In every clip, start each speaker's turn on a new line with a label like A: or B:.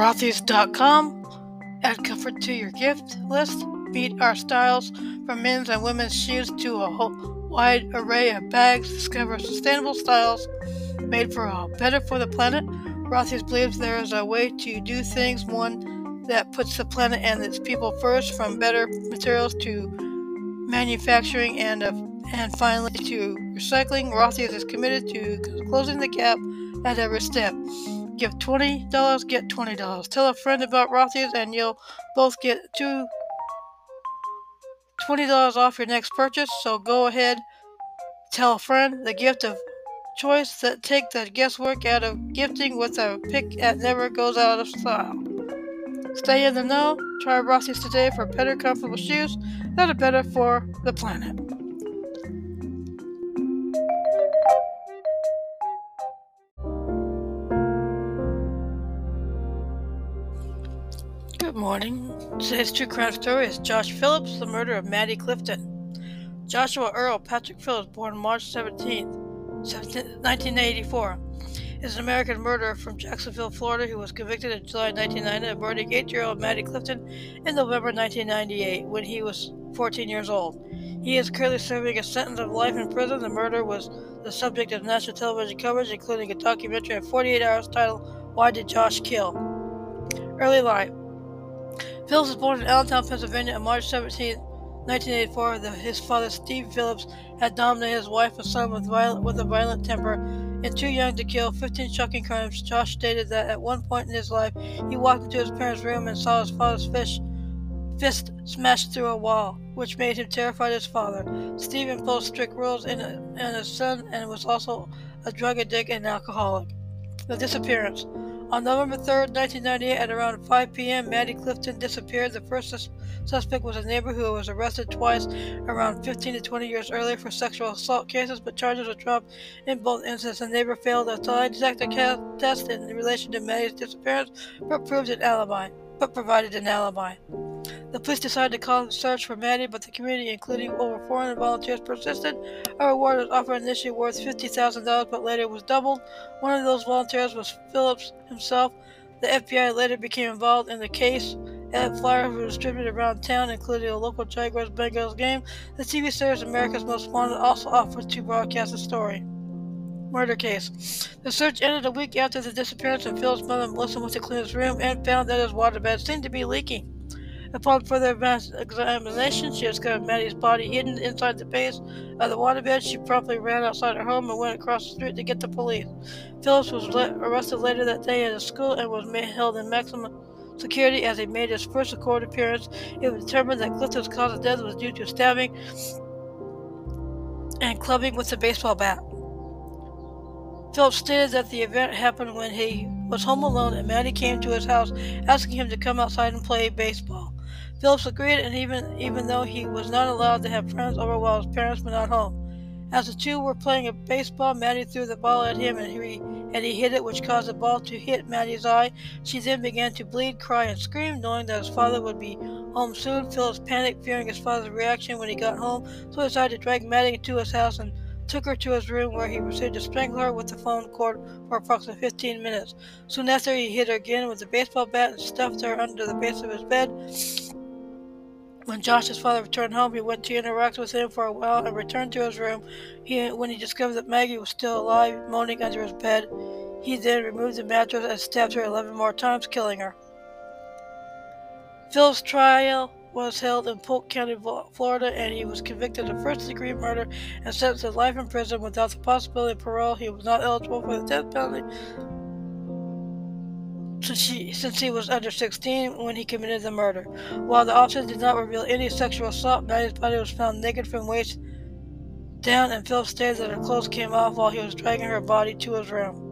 A: Rothy's.com. Add comfort to your gift list. Beat our styles from men's and women's shoes to a whole wide array of bags. Discover sustainable styles made for all. Better for the planet. Rothy's believes there is a way to do things, one that puts the planet and its people first, from better materials to manufacturing and and finally to recycling. Rothy's is committed to closing the gap at every step. Give $20, get $20. Tell a friend about Rothy's and you'll both get two $20 off your next purchase. So go ahead, tell a friend the gift of choice that take the guesswork out of gifting with a pick that never goes out of style. Stay in the know. Try Rothy's today for better, comfortable shoes that are better for the planet. Good morning. Today's true crime story is Josh Phillips, the murder of Maddie Clifton. Joshua Earl Patrick Phillips, born March 17, 1984, is an American murderer from Jacksonville, Florida, who was convicted in July 1990 of murdering eight-year-old Maddie Clifton in November 1998 when he was 14 years old. He is currently serving a sentence of life in prison. The murder was the subject of national television coverage, including a documentary of 48 hours titled "Why Did Josh Kill?" Early life. Phillips was born in Allentown, Pennsylvania on March 17, 1984. The, his father, Steve Phillips, had dominated his wife and son with, violent, with a violent temper. And too young to kill 15 shocking crimes, Josh stated that at one point in his life, he walked into his parents' room and saw his father's fish, fist smashed through a wall, which made him terrified his father. Steve imposed strict rules in, in his son and was also a drug addict and alcoholic. The disappearance. On November 3, 1998, at around 5 p.m., Maddie Clifton disappeared. The first sus- suspect was a neighbor who was arrested twice around 15 to 20 years earlier for sexual assault cases, but charges were dropped in both instances. The neighbor failed a lie detector ca- test in relation to Maddie's disappearance, but proved an alibi, but provided an alibi. The police decided to call the search for Maddie, but the community, including over 400 volunteers, persisted. A reward was offered initially worth $50,000, but later was doubled. One of those volunteers was Phillips himself. The FBI later became involved in the case. Ad flyers were distributed around town, including a local Jaguars Bengals game. The TV series America's Most Wanted also offered to broadcast the story. Murder case. The search ended a week after the disappearance, and Phil's mother Melissa went to clean his room and found that his waterbed seemed to be leaking. Upon further examination, she discovered Maddie's body hidden inside the base of the waterbed. She promptly ran outside her home and went across the street to get the police. Phillips was arrested later that day at a school and was held in maximum security as he made his first court appearance. It was determined that Clifton's cause of death was due to stabbing and clubbing with a baseball bat. Phillips stated that the event happened when he was home alone and Maddie came to his house asking him to come outside and play baseball. Phillips agreed, and even even though he was not allowed to have friends over while his parents were not home. As the two were playing a baseball, Maddie threw the ball at him, and he and he hit it, which caused the ball to hit Maddie's eye. She then began to bleed, cry, and scream, knowing that his father would be home soon. Phillips panicked, fearing his father's reaction when he got home, so he decided to drag Maddie into his house and took her to his room where he proceeded to strangle her with the phone cord for approximately 15 minutes. Soon after, he hit her again with a baseball bat and stuffed her under the base of his bed. When Josh's father returned home, he went to interact with him for a while and returned to his room. He, when he discovered that Maggie was still alive, moaning under his bed, he then removed the mattress and stabbed her 11 more times, killing her. Phil's trial was held in Polk County, Florida, and he was convicted of first degree murder and sentenced to life in prison without the possibility of parole. He was not eligible for the death penalty since he, since he was under 16 when he committed the murder. While the officers did not reveal any sexual assault, Maddie's body was found naked from waist down, and Phillips stated that her clothes came off while he was dragging her body to his room.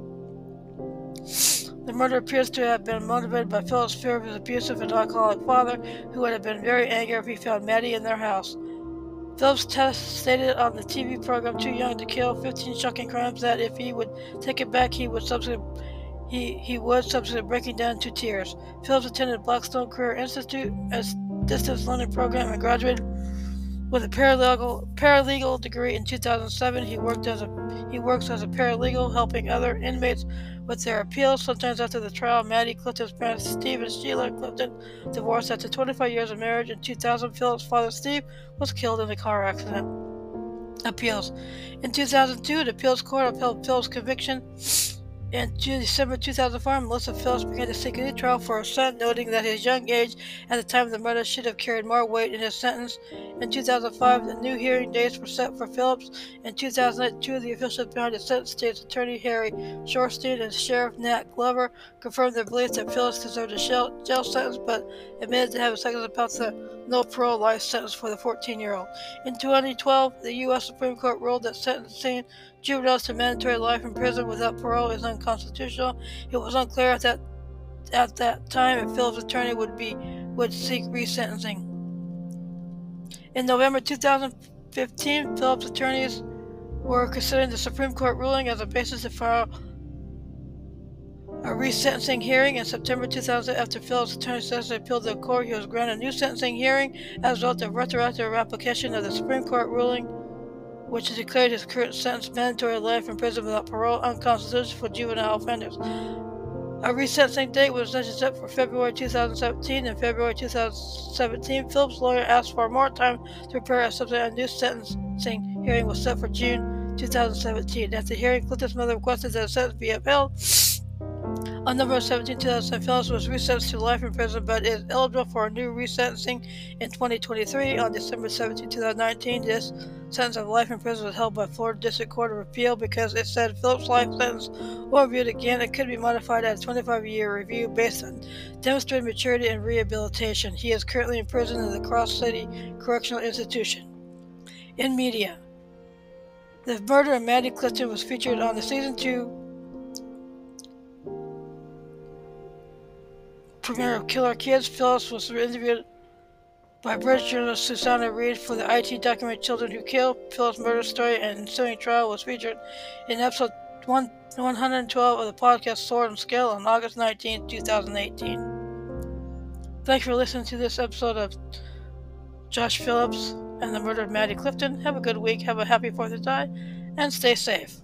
A: The murder appears to have been motivated by Phillips' fear of his abusive and alcoholic father, who would have been very angry if he found Maddie in their house. Phillips test stated on the TV program Too Young to Kill 15 Shocking Crimes that if he would take it back, he would subsequently he, he was subsequently breaking down into tears. Phillips attended Blackstone Career Institute as distance learning program and graduated With a paralegal paralegal degree in 2007, he worked as a he works as a paralegal, helping other inmates with their appeals. Sometimes after the trial, Maddie Clifton's parents, Steve and Sheila Clifton, divorced after 25 years of marriage. In 2000, Philip's father, Steve, was killed in a car accident. Appeals. In 2002, the appeals court upheld Philip's conviction in December 2004, Melissa Phillips began to seek a new trial for her son, noting that his young age at the time of the murder should have carried more weight in his sentence. In 2005, the new hearing dates were set for Phillips. In 2008, two of the officials behind the sentence, state's attorney Harry Shorstein and Sheriff Nat Glover, confirmed their belief that Phillips deserved a jail sentence, but admitted to having seconds about the no parole life sentence for the 14-year-old. In 2012, the U.S. Supreme Court ruled that sentencing juveniles to mandatory life in prison without parole is unconstitutional. It was unclear at that at that time if Phillips' attorney would be would seek resentencing. In November 2015, Phillips' attorneys were considering the Supreme Court ruling as a basis to file a resentencing hearing in September 2000 after Phillips' attorney they appealed the court. He was granted a new sentencing hearing as a result of retroactive application of the Supreme Court ruling which declared his current sentence mandatory life in prison without parole unconstitutional for juvenile offenders. A resentencing date was then set for February 2017. In February 2017, Phillips' lawyer asked for more time to prepare a subsequent new sentencing hearing was set for June 2017. After the hearing, Clinton's mother requested that the sentence be upheld. On November 17, 2000, Phillips was resentenced to life in prison but is eligible for a new resentencing in 2023. On December 17, 2019, this sentence of life in prison was held by Florida District Court of Appeal because it said Phillips' life sentence was reviewed again and could be modified at a 25-year review based on demonstrated maturity and rehabilitation. He is currently in prison in the Cross City Correctional Institution. In media, the murder of Maddie Clifton was featured on the season two premiere of Killer Kids, Phillips was interviewed by British journalist Susanna Reid for the IT documentary Children Who Kill. Phillips' murder story and ensuing trial was featured in episode 1, 112 of the podcast Sword and Scale on August 19, 2018. Thanks for listening to this episode of Josh Phillips and the murder of Maddie Clifton. Have a good week, have a happy 4th of July, and stay safe.